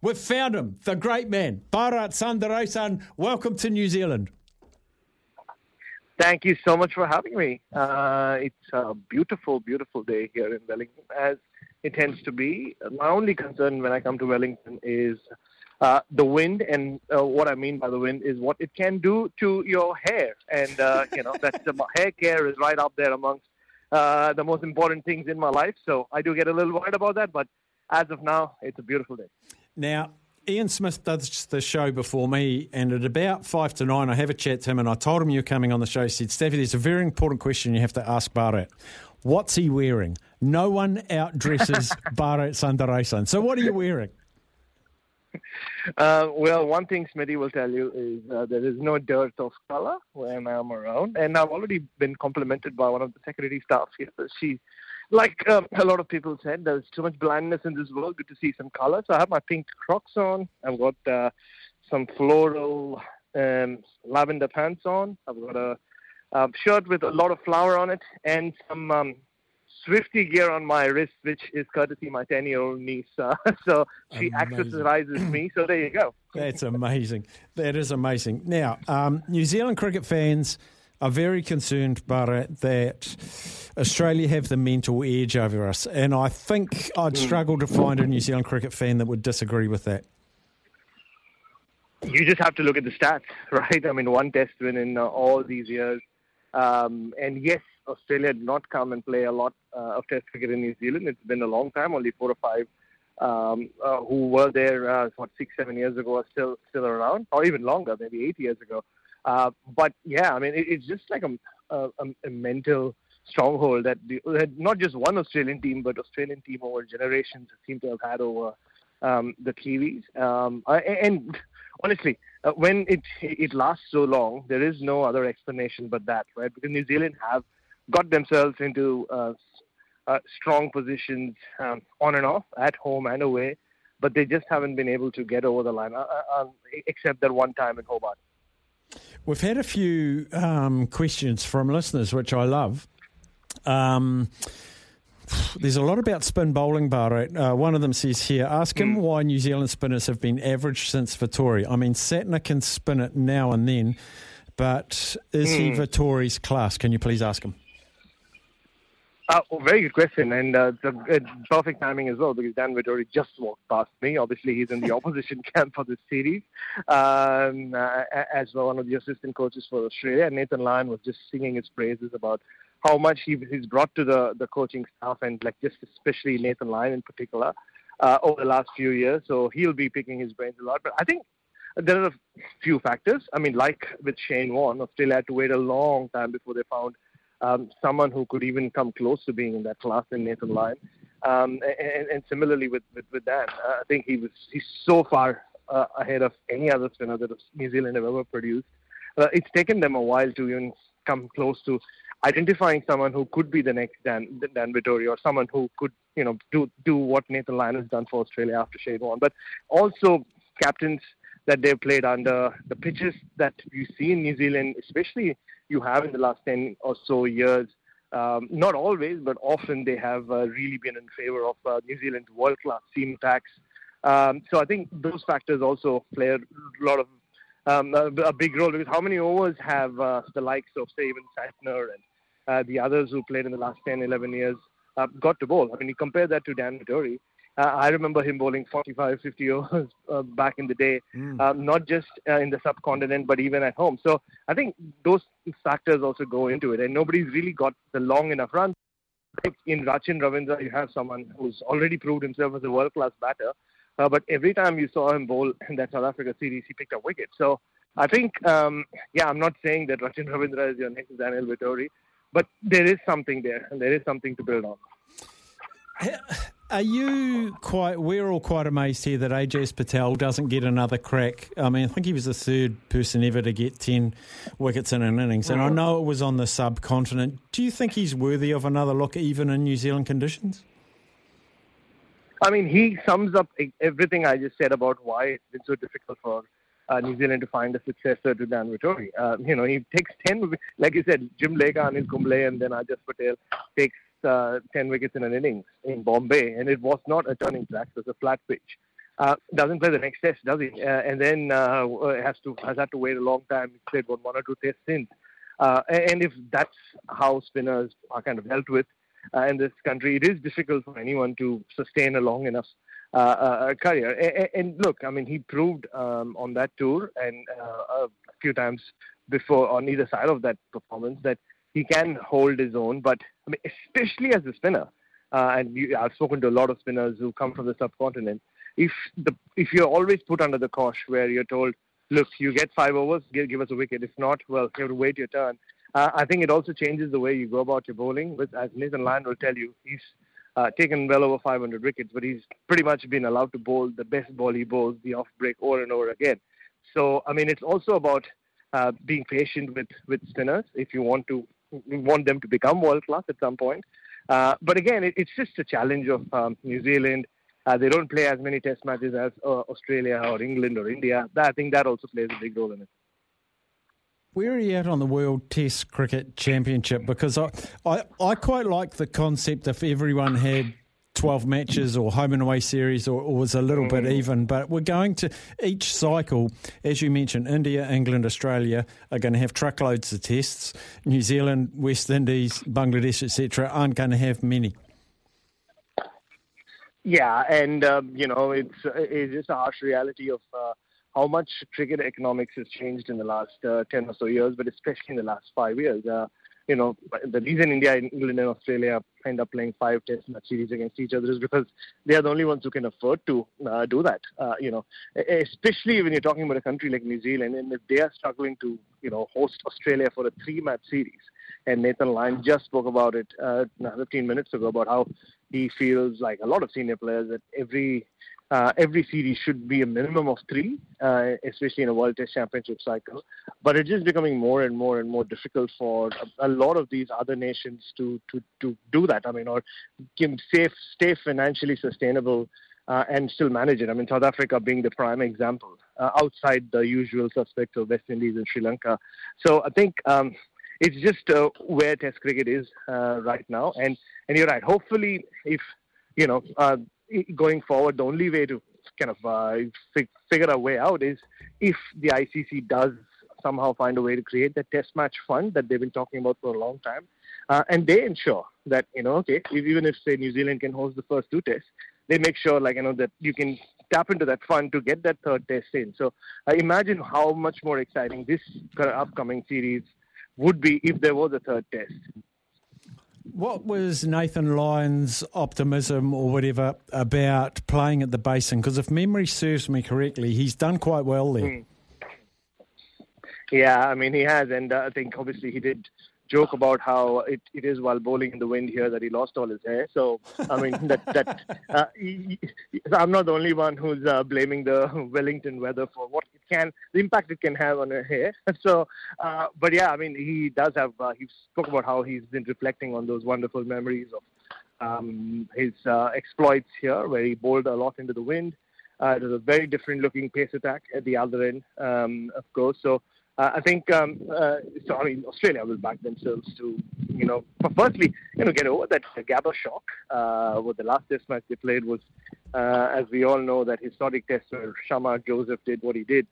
We've found him, the great man, Bharat Sundaresan. Welcome to New Zealand. Thank you so much for having me. Uh, it's a beautiful, beautiful day here in Wellington, as it tends to be. My only concern when I come to Wellington is uh, the wind, and uh, what I mean by the wind is what it can do to your hair. And uh, you know, that's the hair care is right up there amongst uh, the most important things in my life. So I do get a little worried about that, but as of now, it's a beautiful day. Now, Ian Smith does the show before me, and at about five to nine, I have a chat to him, and I told him you're coming on the show. He said, Staffy, there's a very important question you have to ask Bharat. What's he wearing? No one outdresses Bharat Sundaresan. So, what are you wearing? Uh, well, one thing Smitty will tell you is uh, there is no dirt of color when I'm around, and I've already been complimented by one of the security staff here. She like um, a lot of people said, there's too much blindness in this world. Good to see some color. So I have my pink Crocs on. I've got uh, some floral um, lavender pants on. I've got a, a, shirt with a lot of flower on it and some um, Swifty gear on my wrist, which is courtesy my 10 year old niece. Uh, so she Amazing. accessorizes me. So there you go. That's amazing. That is amazing. Now, um, New Zealand cricket fans are very concerned, Bharat, that Australia have the mental edge over us. And I think I'd Hmm. struggle to find a New Zealand cricket fan that would disagree with that. you just have to look at the stats, right? I mean, one test win in uh, all these years. Um, and yes, Australia did not come and play a lot uh, of test cricket in New Zealand. It's been a long time, only four or five um, uh, who were there, uh, what, six, seven years ago are still, still around, or even longer, maybe eight years ago. Uh, but yeah, I mean, it, it's just like a, a, a mental stronghold that, the, that not just one Australian team, but Australian team over generations seem to have had over um, the Kiwis. Um, uh, and honestly, uh, when it it lasts so long, there is no other explanation but that, right? Because New Zealand have got themselves into uh, uh, strong positions um, on and off, at home and away, but they just haven't been able to get over the line, uh, uh, um, except that one time in Hobart. We've had a few um, questions from listeners, which I love. Um, there's a lot about spin bowling, Bharat. Uh, one of them says here, ask him why New Zealand spinners have been average since Vettori. I mean, Santner can spin it now and then, but is he Vettori's class? Can you please ask him? Uh, oh, very good question, and uh, a, it's perfect timing as well because Dan Vettori just walked past me. Obviously, he's in the opposition camp for this series, um, uh, as well one of the assistant coaches for Australia. Nathan Lyon was just singing his praises about how much he, he's brought to the, the coaching staff, and like just especially Nathan Lyon in particular uh, over the last few years. So he'll be picking his brains a lot. But I think there are a few factors. I mean, like with Shane Warne, Australia had to wait a long time before they found um, someone who could even come close to being in that class in Nathan Lyon. Um, and, and similarly with, with, with Dan, uh, I think he was he's so far uh, ahead of any other spinner that New Zealand have ever produced. Uh, it's taken them a while to even come close to identifying someone who could be the next Dan, Dan Vettori or someone who could, you know, do do what Nathan Lyon has done for Australia after Shane Warne. But also captains that they've played under, the pitches that you see in New Zealand, especially you have in the last 10 or so years, um, not always, but often they have uh, really been in favor of uh, New Zealand's world-class seam attacks. Um, so I think those factors also play a lot of um, a, a big role because how many overs have uh, the likes of, say, even Santner and uh, the others who played in the last 10, 11 years uh, got to bowl? I mean, you compare that to Dan Vettori, Uh, I remember him bowling 45, 50 overs uh, back in the day, mm. um, not just uh, in the subcontinent, but even at home. So I think those factors also go into it, and nobody's really got the long enough run. In Rachin Ravindra, you have someone who's already proved himself as a world-class batter, uh, but every time you saw him bowl in that South Africa series, he picked up wickets. So I think, um, yeah, I'm not saying that Rachin Ravindra is your next Daniel Vettori, but there is something there, and there is something to build on. Are you quite? We're all quite amazed here that Ajaz Patel doesn't get another crack. I mean, I think he was the third person ever to get ten wickets in an innings, and I know it was on the subcontinent. Do you think he's worthy of another look, even in New Zealand conditions? I mean, he sums up everything I just said about why it's been so difficult for uh, New Zealand to find a successor to Dan Vettori. Uh, you know, he takes 10, like you said, Jim Laker, Anil Kumble, and then Ajaz Patel takes uh, 10 wickets in an innings in Bombay, and it was not a turning track, it was a flat pitch. Uh, doesn't play the next test, does he? Uh, and then uh, has to has had to wait a long time. He played one, one or two tests since. Uh, and if that's how spinners are kind of dealt with uh, in this country, it is difficult for anyone to sustain a long enough career. And, and, look, I mean, he proved um, on that tour and a few times before on either side of that performance that he can hold his own. But I mean, especially as a spinner, uh, and you, I've spoken to a lot of spinners who come from the subcontinent. If the if you're always put under the cosh where you're told, look, you get five overs, give, give us a wicket. If not, well, you have to wait your turn. Uh, I think it also changes the way you go about your bowling. But as Nathan Lyon will tell you, he's uh, taken well over 500 wickets, but he's pretty much been allowed to bowl the best ball he bowls, the off break, over and over again. So, I mean, it's also about uh, being patient with, with spinners if you want to want them to become world class at some point. Uh, but again, it, it's just a challenge of um, New Zealand. Uh, they don't play as many test matches as uh, Australia or England or India. I think that also plays a big role in it. Where are you at on the World Test Cricket Championship? Because I, I, I quite like the concept if everyone had 12 matches or home and away series or, or was a little bit mm. even. But we're going to each cycle, as you mentioned, India, England, Australia are going to have truckloads of tests. New Zealand, West Indies, Bangladesh, etc., aren't going to have many. Yeah, and um, you know it's it's just a harsh reality of uh, how much cricket economics has changed in the last uh, 10 or so years, but especially in the last five years. Uh, you know, the reason India, England, and Australia end up playing five test match series against each other is because they are the only ones who can afford to uh, do that. Uh, you know, especially when you're talking about a country like New Zealand, and if they are struggling to, you know, host Australia for a three-match series, and Nathan Lyon just spoke about it uh, 15 minutes ago about how he feels like a lot of senior players that every uh, every series should be a minimum of three, uh, especially in a World Test Championship cycle. But it's just becoming more and more and more difficult for a, a lot of these other nations to, to, to do that. I mean, or can stay, stay financially sustainable uh, and still manage it. I mean, South Africa being the prime example, uh, outside the usual suspects of West Indies and Sri Lanka. So I think um, it's just uh, where Test cricket is uh, right now. And and you're right. Hopefully, if you know going forward, the only way to kind of uh, figure a way out is if the ICC does somehow find a way to create that test match fund that they've been talking about for a long time, uh, and they ensure that you know, okay, even if say New Zealand can host the first two tests, they make sure like you know that you can tap into that fund to get that third test in. So uh, imagine how much more exciting this upcoming series would be if there was a third test. What was Nathan Lyon's optimism or whatever about playing at the Basin? Because if memory serves me correctly, he's done quite well there. Mm. Yeah, I mean, he has. And uh, I think obviously he did joke about how it, it is while bowling in the wind here that he lost all his hair. So I mean that that uh, he, he, I'm not the only one who's uh, blaming the Wellington weather for what can the impact it can have on her hair. So, uh, but yeah, I mean he does have uh, he spoke about how he's been reflecting on those wonderful memories of um, his uh, exploits here, where he bowled a lot into the wind. Uh, it was a very different looking pace attack at the other end, um, of course. So uh, I think, um, uh, so, I mean, Australia will back themselves to, you know, firstly, you know, get over that Gabba shock. Uh, what the last Test match they played was, uh, as we all know, that historic Test where Shamar Joseph did what he did.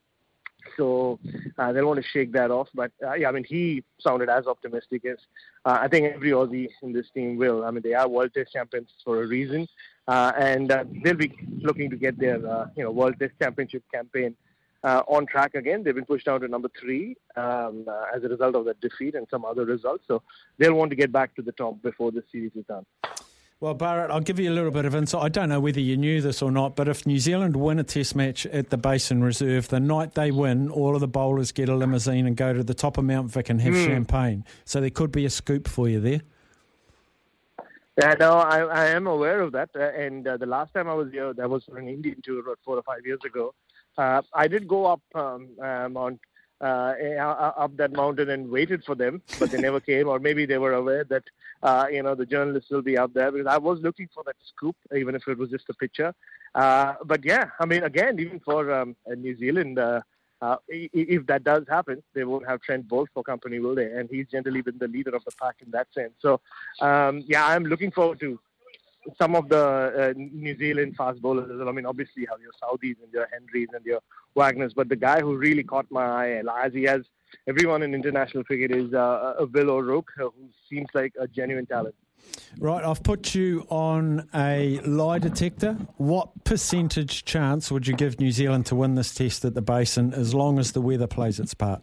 So uh, they'll want to shake that off. But uh, yeah, I mean, he sounded as optimistic as uh, I think every Aussie in this team will. I mean, they are World Test champions for a reason, uh, and uh, they'll be looking to get their uh, you know World Test Championship campaign on track again. They've been pushed down to number three um, as a result of that defeat and some other results. So they'll want to get back to the top before the series is done. Well, Bharat, I'll give you a little bit of insight. I don't know whether you knew this or not, but if New Zealand win a test match at the Basin Reserve, the night they win, all of the bowlers get a limousine and go to the top of Mount Vic and have mm. champagne. So there could be a scoop for you there. Yeah, no, I, I am aware of that. Uh, and uh, the last time I was here, that was for an Indian tour about four or five years ago. Uh, I did go up um, uh, Mount uh, up that mountain and waited for them, but they never came, or maybe they were aware that uh, you know the journalists will be out there. Because I was looking for that scoop, even if it was just a picture. Uh, but yeah, I mean, again, even for um, New Zealand, uh, uh, if that does happen, they won't have Trent Boult for company, will they? And he's generally been the leader of the pack in that sense. So um, yeah, I'm looking forward to some of the uh, New Zealand fast bowlers. I mean, obviously you have your Southees and your Henrys and your Wagners, but the guy who really caught my eye, as he has everyone in international cricket, is uh, uh Will O'Rourke, who seems like a genuine talent. Right, I've put you on a lie detector. What percentage chance would you give New Zealand to win this test at the Basin as long as the weather plays its part?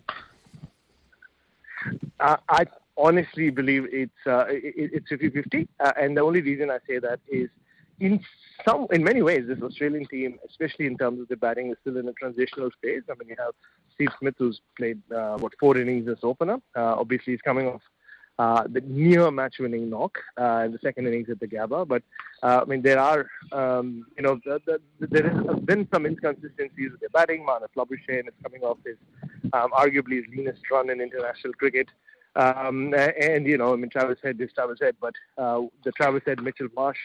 Uh, I honestly believe it's uh, it, it's 50-50, uh, and the only reason I say that is in some in many ways this Australian team, especially in terms of the batting, is still in a transitional phase. I mean, you have Steve Smith who's played uh, what four innings as opener. Uh, obviously, he's coming off. Uh, the near match-winning knock uh, in the second innings at the Gabba, but uh, I mean there are, um, you know, the, the, there has been some inconsistencies with the batting. Marnus Labuschagne is coming off his um, arguably his leanest run in international cricket. Um, and, you know, I mean, Travis Head this Travis Head, but uh, the Travis Head Mitchell Marsh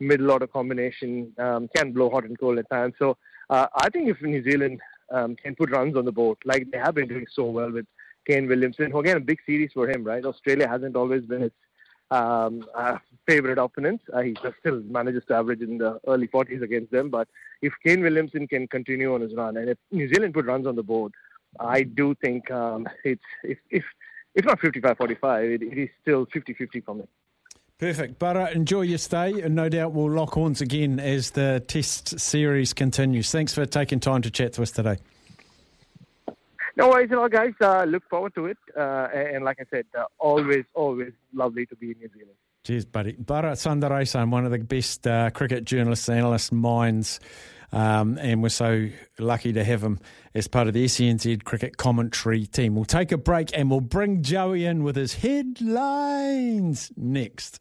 middle order combination um, can blow hot and cold at times. So uh, I think if New Zealand um, can put runs on the board, like they have been doing so well with Kane Williamson, who again, a big series for him, right? Australia hasn't always been his um, uh, favorite opponent. Uh, he still manages to average in the early 40s against them. But if Kane Williamson can continue on his run, and if New Zealand put runs on the board, I do think um, it's if, if if not 55-45, it, it is still 50-50 for me. Perfect. But uh, enjoy your stay, and no doubt we'll lock horns again as the test series continues. Thanks for taking time to chat to us today. No worries at all, guys. Uh, look forward to it. Uh, and like I said, uh, always, always lovely to be in New Zealand. Cheers, buddy. Bharat Sundaresan, one of the best uh, cricket journalists, analyst minds um, and we're so lucky to have him as part of the SENZ cricket commentary team. We'll take a break and we'll bring Joey in with his headlines next.